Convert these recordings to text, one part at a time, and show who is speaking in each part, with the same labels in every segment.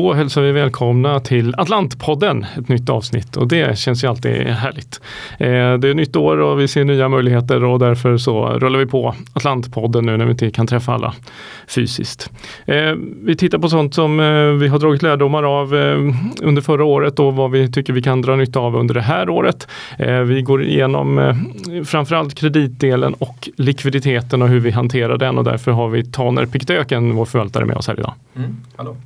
Speaker 1: Då hälsar vi välkomna till Atlantpodden, ett nytt avsnitt och det känns ju alltid härligt. Eh, det är nytt år och vi ser nya möjligheter och därför så rullar vi på Atlantpodden nu när vi inte kan träffa alla fysiskt. Eh, vi tittar på sånt som eh, vi har dragit lärdomar av under förra året och vad vi tycker vi kan dra nytta av under det här året. Vi går igenom framförallt kreditdelen och likviditeten och hur vi hanterar den och därför har vi Taner Piktöken, vår förvaltare med oss här idag.
Speaker 2: Mm, hallå.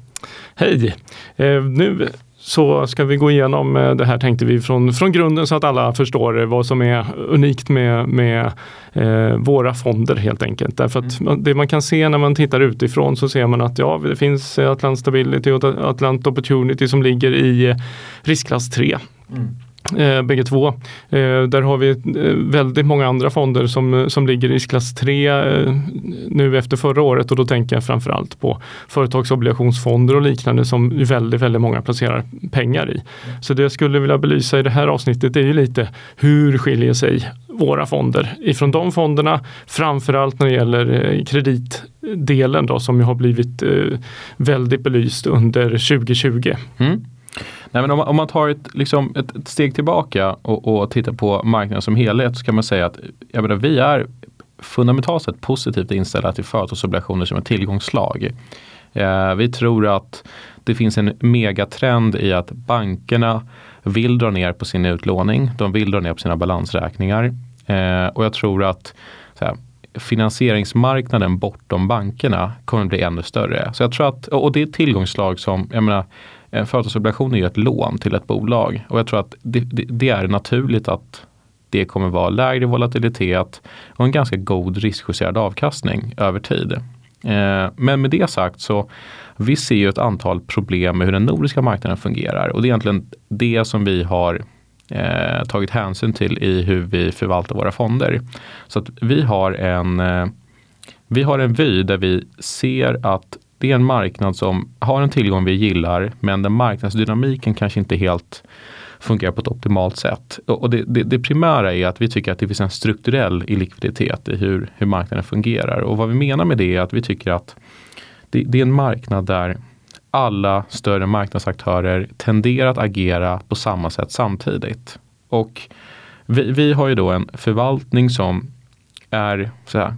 Speaker 1: Hej! Eh, nu så ska vi gå igenom eh, det här tänkte vi från, från grunden så att alla förstår vad som är unikt med, med eh, våra fonder helt enkelt. Därför att mm. det man kan se när man tittar utifrån så ser man att ja, det finns Atlant Stability och Atlant Opportunity som ligger i eh, riskklass 3. Mm eh, bägge två. Eh, där har vi eh, väldigt många andra fonder som, eh, som ligger i klass 3 eh, nu efter förra året och då tänker jag framförallt på företagsobligationsfonder och liknande som väldigt, väldigt många placerar pengar i. Så det jag skulle vilja belysa i det här avsnittet är ju lite hur skiljer sig våra fonder ifrån de fonderna, framförallt när det gäller eh, kreditdelen då som har blivit eh, väldigt belyst under 2020. Mm.
Speaker 2: Nej, men om, man, om man tar ett, liksom ett, ett steg tillbaka och, och tittar på marknaden som helhet så kan man säga att jag menar, vi är fundamentalt sett positivt inställda till företagsobligationer som ett tillgångsslag. Eh, vi tror att det finns en megatrend i att bankerna vill dra ner på sin utlåning. De vill dra ner på sina balansräkningar. Eh, och jag tror att här, finansieringsmarknaden bortom bankerna kommer bli ännu större. Så jag tror att, och det är ett tillgångsslag som, jag menar, en företagsobligation är ju ett lån till ett bolag och jag tror att det, det, det, är naturligt att det kommer vara lägre volatilitet och en ganska god riskjusterad avkastning över tid. Eh, men med det sagt så vi ser ju ett antal problem med hur den nordiska marknaden fungerar och det är egentligen det som vi har eh, tagit hänsyn till i hur vi förvaltar våra fonder. Så att vi har en eh, vi har en vy där vi ser att det är en marknad som har en tillgång vi gillar men där marknadsdynamiken kanske inte helt fungerar på ett optimalt sätt. Och det, det, det, primära är att vi tycker att det finns en strukturell illikviditet i hur, hur marknaden fungerar. Och vad vi menar med det är att vi tycker att det, det är en marknad där alla större marknadsaktörer tenderar att agera på samma sätt samtidigt. Och vi, vi har ju då en förvaltning som är så här,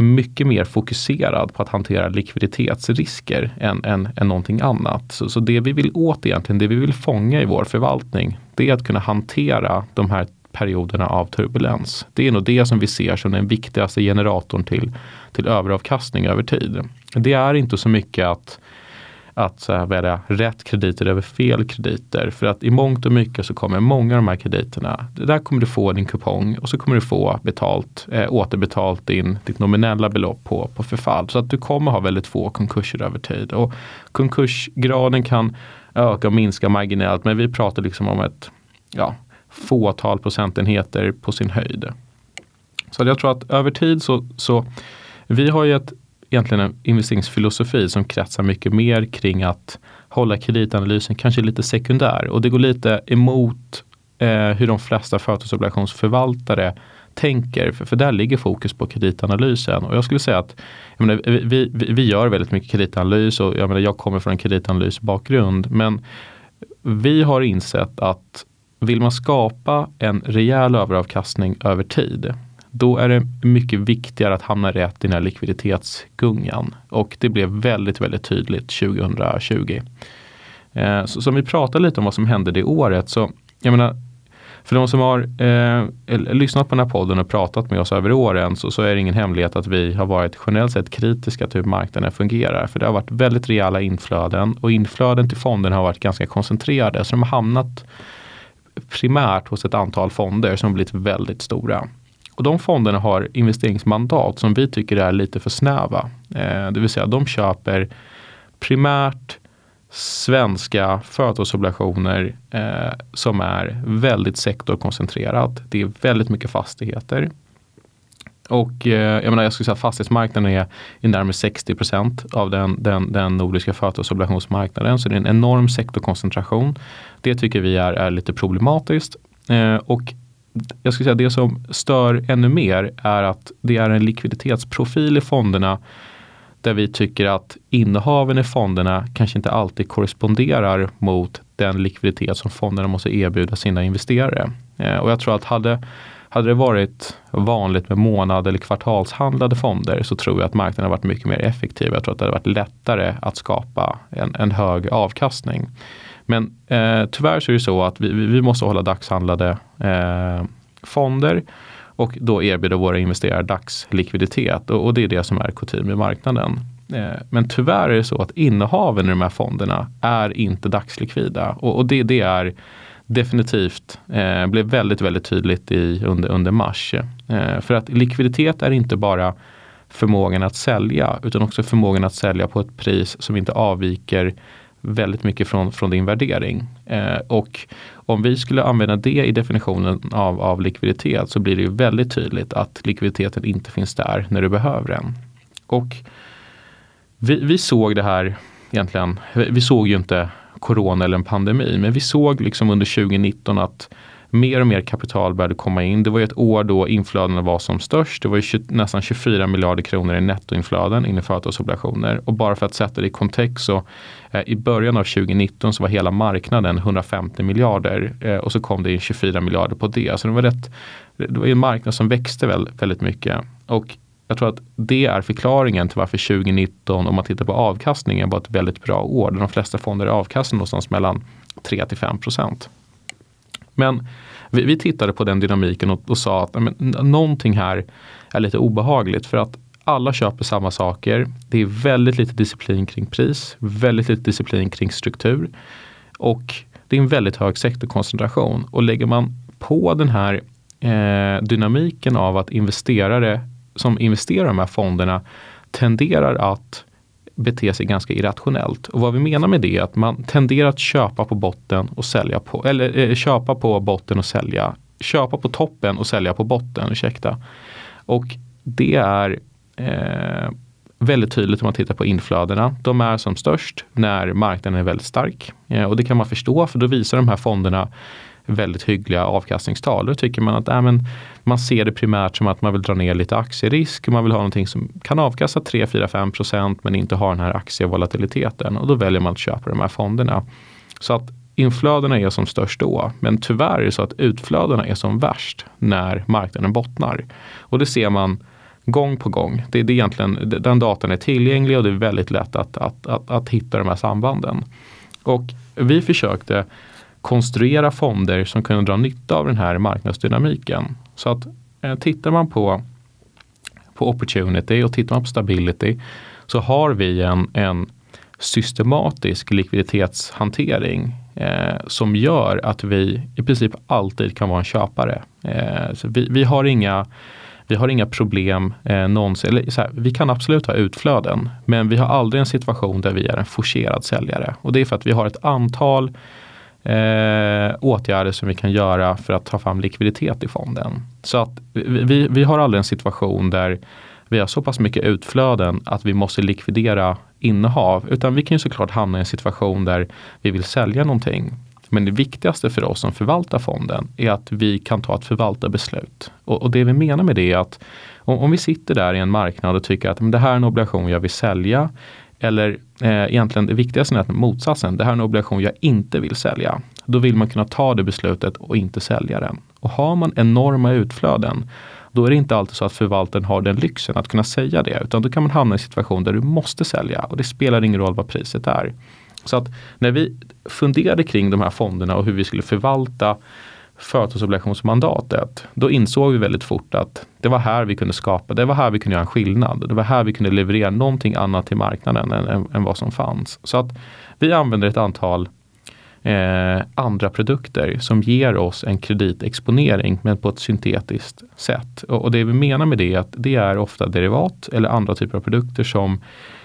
Speaker 2: mycket mer fokuserad på att hantera likviditetsrisker än, än, än någonting annat. Så, så det vi vill åt egentligen, det vi vill fånga i vår förvaltning, det är att kunna hantera de här perioderna av turbulens. Det är nog det som vi ser som den viktigaste generatorn till, till överavkastning över tid. Det är inte så mycket att att så här, välja rätt krediter över fel krediter. För att i mångt och mycket så kommer många av de här krediterna, där kommer du få din kupong och så kommer du få betalt, eh, återbetalt din, ditt nominella belopp på, på förfall. Så att du kommer ha väldigt få konkurser över tid. Och konkursgraden kan öka och minska marginellt men vi pratar liksom om ett ja, fåtal procentenheter på sin höjd. Så jag tror att över tid så, så vi har ju ett egentligen en investeringsfilosofi som kretsar mycket mer kring att hålla kreditanalysen kanske lite sekundär och det går lite emot eh, hur de flesta företagsobligationsförvaltare tänker, för, för där ligger fokus på kreditanalysen. Och jag skulle säga att menar, vi, vi, vi gör väldigt mycket kreditanalys och jag, menar, jag kommer från en kreditanalysbakgrund. Men vi har insett att vill man skapa en rejäl överavkastning över tid då är det mycket viktigare att hamna rätt i den här likviditetsgungan. Och det blev väldigt, väldigt tydligt 2020. Eh, så, så om vi pratar lite om vad som hände det året så, jag menar, för de som har eh, lyssnat på den här podden och pratat med oss över åren så, så, är det ingen hemlighet att vi har varit generellt sett kritiska till hur marknaden fungerar. För det har varit väldigt rejäla inflöden och inflöden till fonden har varit ganska koncentrerade. Så de har hamnat primärt hos ett antal fonder som blivit väldigt stora. Och de fonderna har investeringsmandat som vi tycker är lite för snäva. Eh, det vill säga de köper primärt svenska företagsobligationer eh, som är väldigt sektorkoncentrerat. Det är väldigt mycket fastigheter. Och eh, jag menar, jag skulle säga att fastighetsmarknaden är, är närmare 60% av den, den, den nordiska företagsobligationsmarknaden. Så det är en enorm sektorkoncentration. Det tycker vi är, är lite problematiskt. Eh, och jag skulle säga det som stör ännu mer är att det är en likviditetsprofil i fonderna där vi tycker att innehaven i fonderna kanske inte alltid korresponderar mot den likviditet som fonderna måste erbjuda sina investerare. Eh, och jag tror att hade, hade det varit vanligt med månad eller kvartalshandlade fonder så tror jag att marknaden har varit mycket mer effektiv. Jag tror att det hade varit lättare att skapa en, en hög avkastning. Men eh, tyvärr så är det så att vi, vi måste hålla dagshandlade eh, fonder och då erbjuda våra investerare dagslikviditet och, och det är det som är kutym i marknaden. Eh, men tyvärr är det så att innehaven i de här fonderna är inte dagslikvida och, och det, det är definitivt eh, blev väldigt, väldigt tydligt i, under, under mars. Eh, för att likviditet är inte bara förmågan att sälja utan också förmågan att sälja på ett pris som inte avviker väldigt mycket från, från din värdering. Eh, och om vi skulle använda det i definitionen av, av likviditet så blir det ju väldigt tydligt att likviditeten inte finns där när du behöver den. Och vi, vi såg det här egentligen, vi såg ju inte corona eller en pandemi, men vi såg liksom under 2019 att mer och mer kapital började komma in. Det var ju ett år då inflödena var som störst. Det var ju 20, nästan 24 miljarder kronor i nettoinflöden in i företagsobligationer. Och bara för att sätta det i kontext så eh, i början av 2019 så var hela marknaden 150 miljarder eh, och så kom det in 24 miljarder på det. Så det var, rätt, det var en marknad som växte väldigt, väldigt mycket. Och jag tror att det är förklaringen till varför 2019, om man tittar på avkastningen, var ett väldigt bra år. De flesta fonder avkastade någonstans mellan 3 till 5 procent. Men vi, vi tittade på den dynamiken och, och sa att men, någonting här är lite obehagligt för att alla köper samma saker. Det är väldigt lite disciplin kring pris, väldigt lite disciplin kring struktur och det är en väldigt hög sektorkoncentration. Och lägger man på den här eh, dynamiken av att investerare som investerar i de här fonderna tenderar att bete sig ganska irrationellt. Och vad vi menar med det är att man tenderar att köpa på botten och sälja på, eller eh, köpa på botten och sälja, köpa på toppen och sälja på botten, ursäkta. Och det är eh, väldigt tydligt om man tittar på inflödena. De är som störst när marknaden är väldigt stark. Eh, och det kan man förstå för då visar de här fonderna väldigt hyggliga avkastningstal. Då tycker man att äh, men man ser det primärt som att man vill dra ner lite aktierisk. Man vill ha någonting som kan avkasta 3, 4, 5 procent men inte har den här aktievolatiliteten. Och då väljer man att köpa de här fonderna. Så att inflödena är som störst då. Men tyvärr är det så att utflödena är som värst när marknaden bottnar. Och det ser man gång på gång. Det, det är egentligen, den datan är tillgänglig och det är väldigt lätt att, att, att, att hitta de här sambanden. Och vi försökte konstruera fonder som kunde dra nytta av den här marknadsdynamiken. Så att eh, tittar man på, på opportunity och tittar man på stability så har vi en, en systematisk likviditetshantering eh, som gör att vi i princip alltid kan vara en köpare. Eh, så vi, vi, har inga vi har inga problem eh, någonsin. Eller så här, vi kan absolut ha utflöden men vi har aldrig en situation där vi är en forcerad säljare. Och det är för att vi har ett antal eh, åtgärder som vi kan göra för att ta fram likviditet i fonden. Så att vi, vi har aldrig en situation där vi har så pass mycket utflöden att vi måste likvidera innehav. Utan vi kan ju såklart hamna i en situation där vi vill sälja någonting. Men det viktigaste för oss som förvaltar fonden är att vi kan ta ett förvaltarbeslut. Och, och det vi menar med det är att om, om, vi sitter där i en marknad och tycker att men det här är en obligation jag vill sälja eller eh, egentligen det viktigaste är att motsatsen, det här är en obligation jag inte vill sälja. Då vill man kunna ta det beslutet och inte sälja den. Och har man enorma utflöden, då är det inte alltid så att förvaltaren har den lyxen att kunna säga det. Utan då kan man hamna i en situation där du måste sälja och det spelar ingen roll vad priset är. Så att när vi funderade kring de här fonderna och hur vi skulle förvalta företagsobligationsmandatet, då insåg vi väldigt fort att det var här vi kunde skapa, det var här vi kunde göra en skillnad. Det var här vi kunde leverera någonting annat till marknaden än, än, än vad som fanns. Så att vi använder ett antal eh, andra produkter som ger oss en kreditexponering men på ett syntetiskt sätt. Och, och det vi menar med det är att det är ofta derivat eller andra typer av produkter som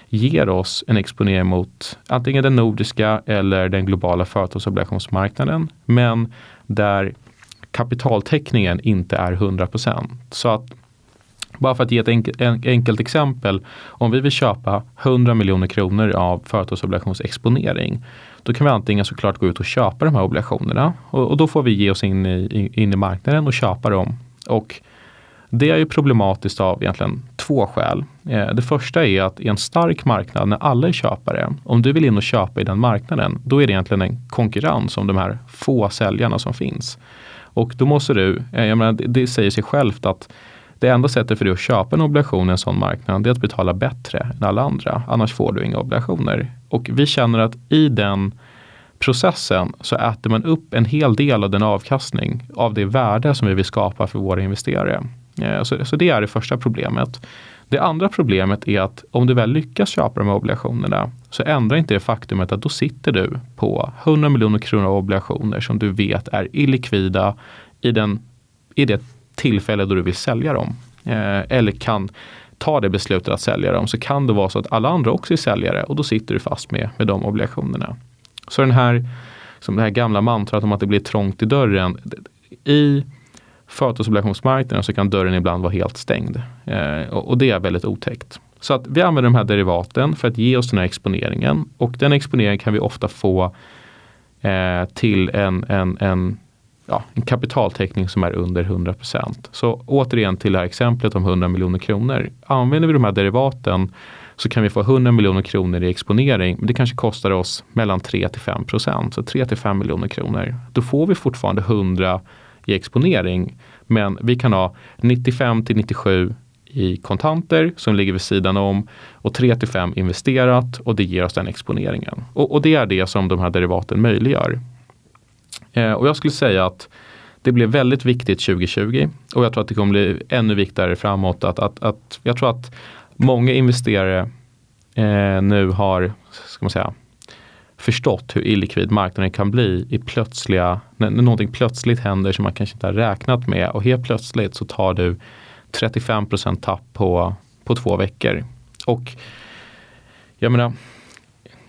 Speaker 2: ger oss en exponering mot antingen den nordiska eller den globala företagsobligationsmarknaden. Men där kapitaltäckningen inte är 100% Så att bara för att ge ett enkelt, enkelt exempel. Om vi vill köpa 100 miljoner kronor av företagsobligationsexponering. Då kan vi antingen såklart gå ut och köpa de här obligationerna och, och då får vi ge oss in i, in i marknaden och köpa dem. Och det är ju problematiskt av egentligen två skäl. Eh, det första är att i en stark marknad när alla är köpare, om du vill in och köpa i den marknaden, då är det egentligen en konkurrens om de här få säljarna som finns. Och då måste du, eh, jag menar, det säger sig självt att det enda sättet för dig att köpa en obligation i en sån marknad det är att betala bättre än alla andra. Annars får du inga obligationer. Och vi känner att i den processen så äter man upp en hel del av den avkastning av det värde som vi vill skapa för våra investerare. Eh, så, så det är det första problemet. Det andra problemet är att om du väl lyckas köpa de här obligationerna så ändrar inte det faktumet att då sitter du på 100 miljoner kronor av obligationer som du vet är illikvida i, den, i det tillfälle då du vill sälja dem. Eh, eller kan ta det beslutet att sälja dem så kan det vara så att alla andra också är säljare och då sitter du fast med, med de obligationerna. Så den här, som det här gamla mantrat om att det blir trångt i dörren. I företagsobligationsmarknaden så kan dörren ibland vara helt stängd. Eh, och, och, det är väldigt otäckt. Så att vi använder de här derivaten för att ge oss den här exponeringen och den exponeringen kan vi ofta få eh, till en, en, en, ja, en kapitaltäckning som är under 100% Så återigen till det här exemplet om 100 miljoner kronor. Använder vi de här derivaten så kan vi få 100 miljoner kronor i exponering. Men det kanske kostar oss mellan 3 till 5 procent. Så 3 till 5 miljoner kronor. Då får vi fortfarande 100 i exponering. Men vi kan ha 95 till 97 i kontanter som ligger vid sidan om och 3 till 5 investerat och det ger oss den exponeringen. Och, och det är det som de här derivaten möjliggör. Eh, och jag skulle säga att det blev väldigt viktigt 2020 och jag tror att det kommer bli ännu viktigare framåt. Att, att, att jag tror att många investerare eh, nu har, ska man säga, förstått hur illikvid marknaden kan bli i plötsliga, när, när någonting plötsligt händer som man kanske inte har räknat med och helt plötsligt så tar du 35% tapp på, på två veckor. Och jag menar,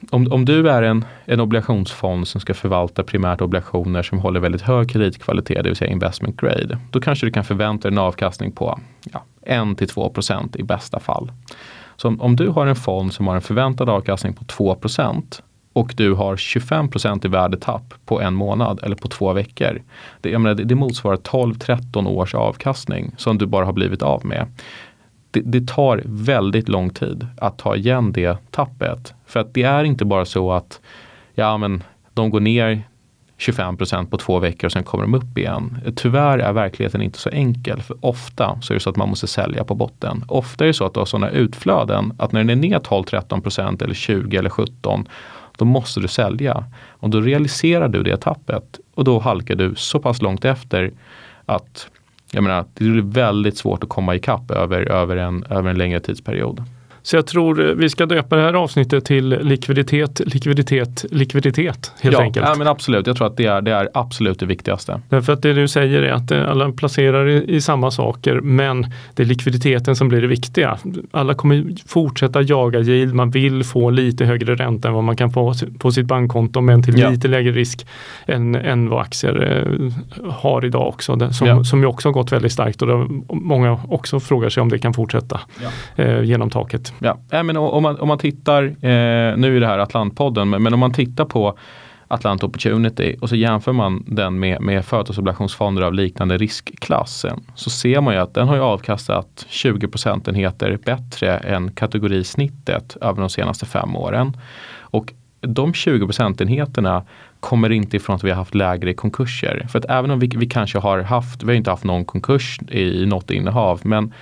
Speaker 2: om, om du är en, en obligationsfond som ska förvalta primärt obligationer som håller väldigt hög kreditkvalitet, det vill säga investment grade, då kanske du kan förvänta dig en avkastning på ja, 1-2% i bästa fall. Så om, om, du har en fond som har en förväntad avkastning på 2 och du har 25% i värdetapp på en månad eller på två veckor. Det, jag menar, det, det motsvarar 12-13 års avkastning som du bara har blivit av med. Det, det, tar väldigt lång tid att ta igen det tappet. För att det är inte bara så att ja, men de går ner 25% på två veckor och sen kommer de upp igen. Tyvärr är verkligheten inte så enkel. För ofta så är det så att man måste sälja på botten. Ofta är det så att du har sådana utflöden att när den är ner 12-13% eller 20 eller 17 då måste du sälja. Och då realiserar du det tappet och då halkar du så pass långt efter att jag menar, det blir väldigt svårt att komma ikapp över, över, en, över en längre tidsperiod.
Speaker 1: Så jag tror eh, vi ska döpa det här avsnittet till likviditet, likviditet, likviditet helt
Speaker 2: ja,
Speaker 1: enkelt.
Speaker 2: Ja, men absolut. Jag tror att det är, det är absolut det viktigaste.
Speaker 1: Därför att det du säger är att eh, alla placerar i, i samma saker men det är likviditeten som blir det viktiga. Alla kommer fortsätta jaga yield, man vill få lite högre ränta än vad man kan få på sitt bankkonto men till ja. lite lägre risk än, än vad aktier eh, har idag också. Som, ja. som ju också har gått väldigt starkt och många också frågar sig om det kan fortsätta eh, genom taket.
Speaker 2: Ja, äh, men om, man, om man tittar, eh, nu är det här Atlantpodden, men, men om man tittar på Atlant Opportunity och så jämför man den med, med företagsobligationsfonder av liknande riskklass så ser man ju att den har ju avkastat 20 procentenheter bättre än kategorisnittet över de senaste fem åren. Och de 20 procentenheterna kommer inte ifrån att vi har haft lägre konkurser. För att även om vi, vi kanske har haft, vi har inte haft någon konkurs i, i något innehav, men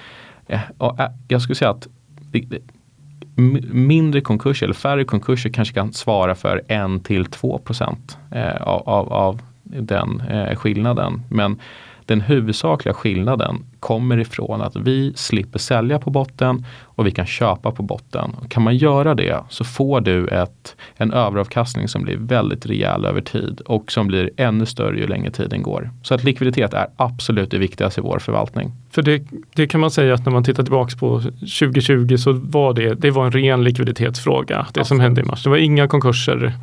Speaker 2: eh, eh jag skulle säga att mindre konkurser eller färre konkurser kanske kan svara för 1 till 2 procent eh, av, av, av, den eh, skillnaden. Men den huvudsakliga skillnaden kommer ifrån att vi slipper sälja på botten och vi kan köpa på botten. Och kan man göra det så får du ett, en överavkastning som blir väldigt rejäl över tid och som blir ännu större ju längre tiden går. Så att likviditet är absolut det viktigaste i vår förvaltning.
Speaker 1: För det, det kan man säga att när man tittar tillbaka på 2020 så var det, det var en ren likviditetsfråga. Det absolut. som hände i mars. Det var inga konkurser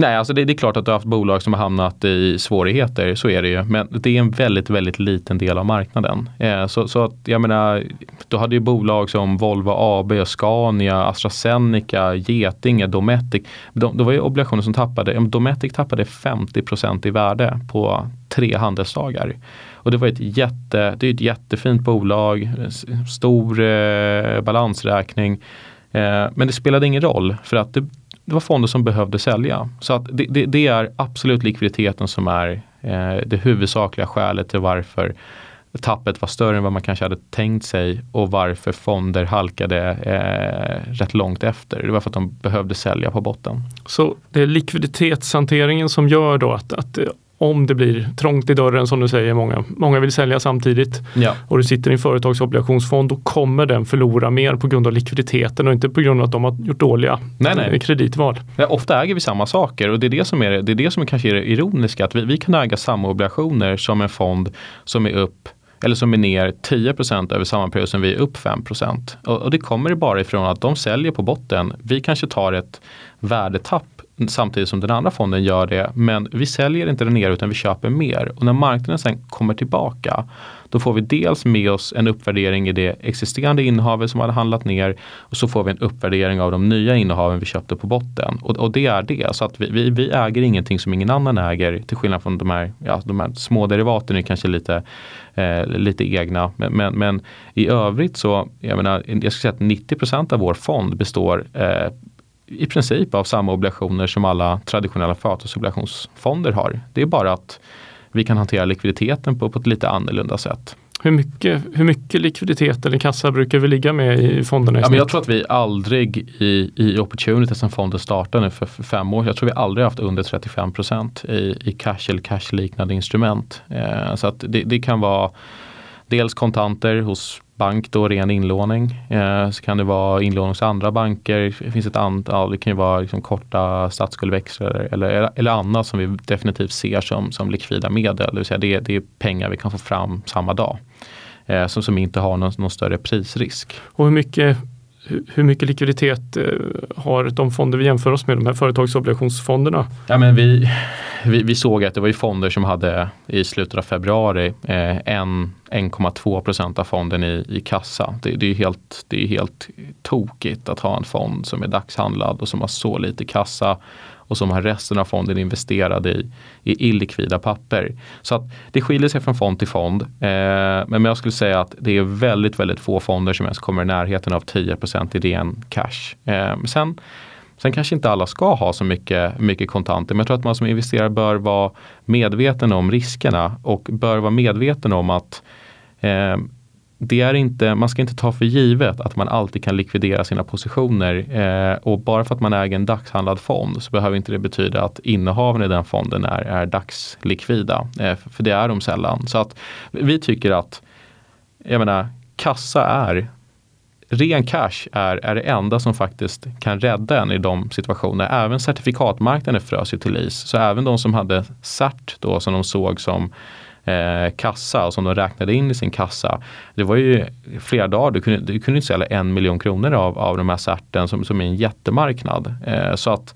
Speaker 2: Nej, alltså det, det, är klart att du har haft bolag som har hamnat i svårigheter, så är det ju. Men det är en väldigt, väldigt liten del av marknaden. Eh, Eh, så, så att jag menar, du hade ju bolag som Volvo AB, Scania, AstraZeneca, Getinge, Dometic. De, var ju obligationer som tappade, Dometic tappade 50% i värde på tre handelsdagar. Och det var ett, jätte, det är ett jättefint bolag, stor eh, balansräkning. Eh, men det spelade ingen roll för att det, det var fonder som behövde sälja. Så att det, det, det är absolut likviditeten som är eh, det huvudsakliga skälet till varför tappet var större än vad man kanske hade tänkt sig och varför fonder halkade eh, rätt långt efter. Det var för att de behövde sälja på botten.
Speaker 1: Så det är likviditetshanteringen som gör då att, att om det blir trångt i dörren som du säger, många, många vill sälja samtidigt
Speaker 2: ja.
Speaker 1: och du sitter i en företagsobligationsfond, då kommer den förlora mer på grund av likviditeten och inte på grund av att de har gjort dåliga nej, nej. kreditval.
Speaker 2: Ja, ofta äger vi samma saker och det är det som är det, är det som kanske är det ironiska, att vi, vi kan äga samma obligationer som en fond som är upp eller som är ner 10% över samma period som vi är upp 5 och, och det kommer bara ifrån att de säljer på botten. Vi kanske tar ett värdetapp samtidigt som den andra fonden gör det. Men vi säljer inte den ner utan vi köper mer. Och när marknaden sen kommer tillbaka då får vi dels med oss en uppvärdering i det existerande innehavet som hade handlat ner och så får vi en uppvärdering av de nya innehaven vi köpte på botten. Och, och det är det. Så att vi, vi, vi, äger ingenting som ingen annan äger till skillnad från de här, ja, de här små derivaten är kanske lite, eh, lite egna. Men, men, men, i övrigt så, jag menar, jag skulle säga att 90% av vår fond består eh, i princip av samma obligationer som alla traditionella företagsobligationsfonder har. Det är bara att vi kan hantera likviditeten på, på ett lite annorlunda sätt.
Speaker 1: Hur mycket, hur mycket likviditet eller kassa brukar vi ligga med i fonderna? I
Speaker 2: ja, men jag tror att vi aldrig i, i Opportunity som fonden startade för, för fem år jag tror vi aldrig haft under 35 procent i, i cash eller cash-liknande instrument. Eh, så att det, det kan vara dels kontanter hos bank då ren inlåning. Eh, så kan det vara inlåning hos andra banker. Det finns ett antal, det kan ju vara liksom korta statsskuldväxlar eller, eller, annat som vi definitivt ser som, som likvida medel. Det vill säga det, det är pengar vi kan få fram samma dag. Eh, som, som inte har någon, någon större prisrisk.
Speaker 1: Och hur mycket hur mycket likviditet eh, har de fonder vi jämför oss med, de här företagsobligationsfonderna?
Speaker 2: Ja, men vi, vi, vi såg att det var ju fonder som hade i slutet av februari eh, 1,2 procent av fonden i, i kassa. Det, det, är helt, det är helt tokigt att ha en fond som är dagshandlad och som har så lite kassa och som har resten av fonden investerad i, i illikvida papper. Så att det skiljer sig från fond till fond. Eh, men jag skulle säga att det är väldigt, väldigt få fonder som ens kommer i närheten av 10% i ren cash. Eh, sen Sen kanske inte alla ska ha så mycket, mycket kontanter men jag tror att man som investerare bör vara medveten om riskerna och bör vara medveten om att eh, det är inte, man ska inte ta för givet att man alltid kan likvidera sina positioner eh, och bara för att man äger en dagshandlad fond så behöver inte det betyda att innehaven i den fonden är, är dagslikvida. Eh, för det är de sällan. Så att vi tycker att jag menar, kassa är ren cash är, är det enda som faktiskt kan rädda en i de situationer. Även certifikatmarknaden frös ju till is. Så även de som hade CERT då som de såg som eh, kassa som de räknade in i sin kassa. Det var ju flera dagar, du kunde, du kunde inte sälja en miljon kronor av, av de här certen som, som är en jättemarknad. Eh, så att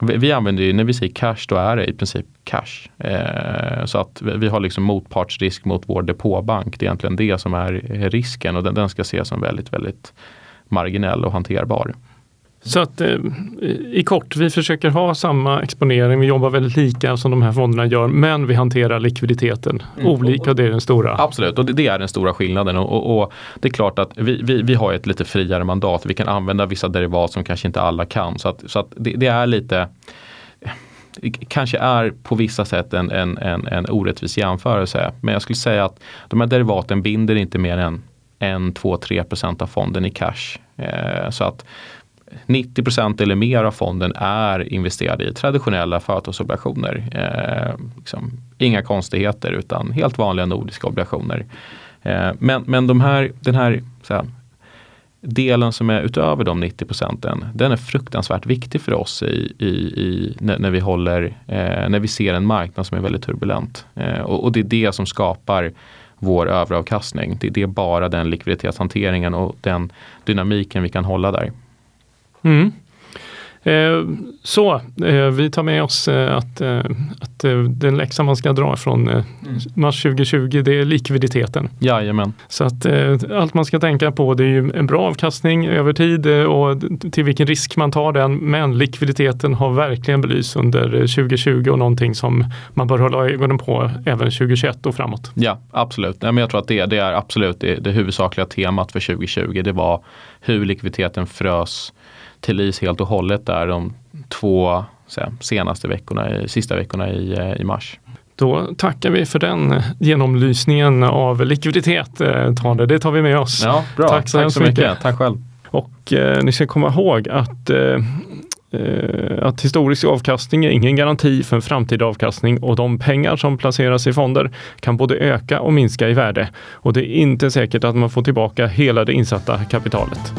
Speaker 2: vi, vi, använder ju, när vi säger cash då är det i princip cash. Eh, så att vi, vi, har liksom motpartsrisk mot vår depåbank. Det är egentligen det som är risken och den, den ska ses som väldigt, väldigt marginell och hanterbar.
Speaker 1: Så att eh, i kort, vi försöker ha samma exponering, vi jobbar väldigt lika som de här fonderna gör, men vi hanterar likviditeten mm. olika. Det är den stora.
Speaker 2: Absolut, och det, det är den stora skillnaden. Och, och, och, det är klart att vi, vi, vi har ett lite friare mandat. Vi kan använda vissa derivat som kanske inte alla kan. Så att, så att det, det är lite kanske är på vissa sätt en, en, en, en orättvis jämförelse. Men jag skulle säga att de här derivaten binder inte mer än 1, 2, 3 procent av fonden i cash. Eh, så att 90% eller mer av fonden är investerad i traditionella företagsobligationer. Eh, liksom, inga konstigheter utan helt vanliga nordiska obligationer. Eh, men men de här, den här, här delen som är utöver de 90 procenten, den är fruktansvärt viktig för oss i, i, i när, när, vi håller, eh, när vi ser en marknad som är väldigt turbulent. Eh, och, och, det är det som skapar vår överavkastning. Det, det är bara den likviditetshanteringen och den dynamiken vi kan hålla där.
Speaker 1: Mm. Eh, så, eh, vi tar med oss eh, att, att den läxa man ska dra från eh, mars 2020 det är likviditeten.
Speaker 2: Jajamän.
Speaker 1: Så att allt man ska tänka på det är ju en bra avkastning över tid och till vilken risk man tar den. Men likviditeten har verkligen belysts under 2020 och någonting som man bör hålla ögonen på även 2021 och framåt.
Speaker 2: Ja, absolut. Nej, men jag tror att det, det är absolut det, det huvudsakliga temat för 2020. Det var hur likviditeten frös till is helt och hållet där de två säga, senaste veckorna, sista veckorna i, eh, i mars.
Speaker 1: Då tackar vi för den genomlysningen av likviditet. Eh, Tade. Det tar vi med oss.
Speaker 2: Ja, bra.
Speaker 1: Tack så
Speaker 2: Tack så mycket.
Speaker 1: mycket.
Speaker 2: Tack själv.
Speaker 1: Och eh, ni ska komma ihåg att eh, eh, att historisk avkastning är ingen garanti för en framtida avkastning och de pengar som placeras i fonder kan både öka och minska i värde. Och det är inte säkert att man får tillbaka hela det insatta kapitalet.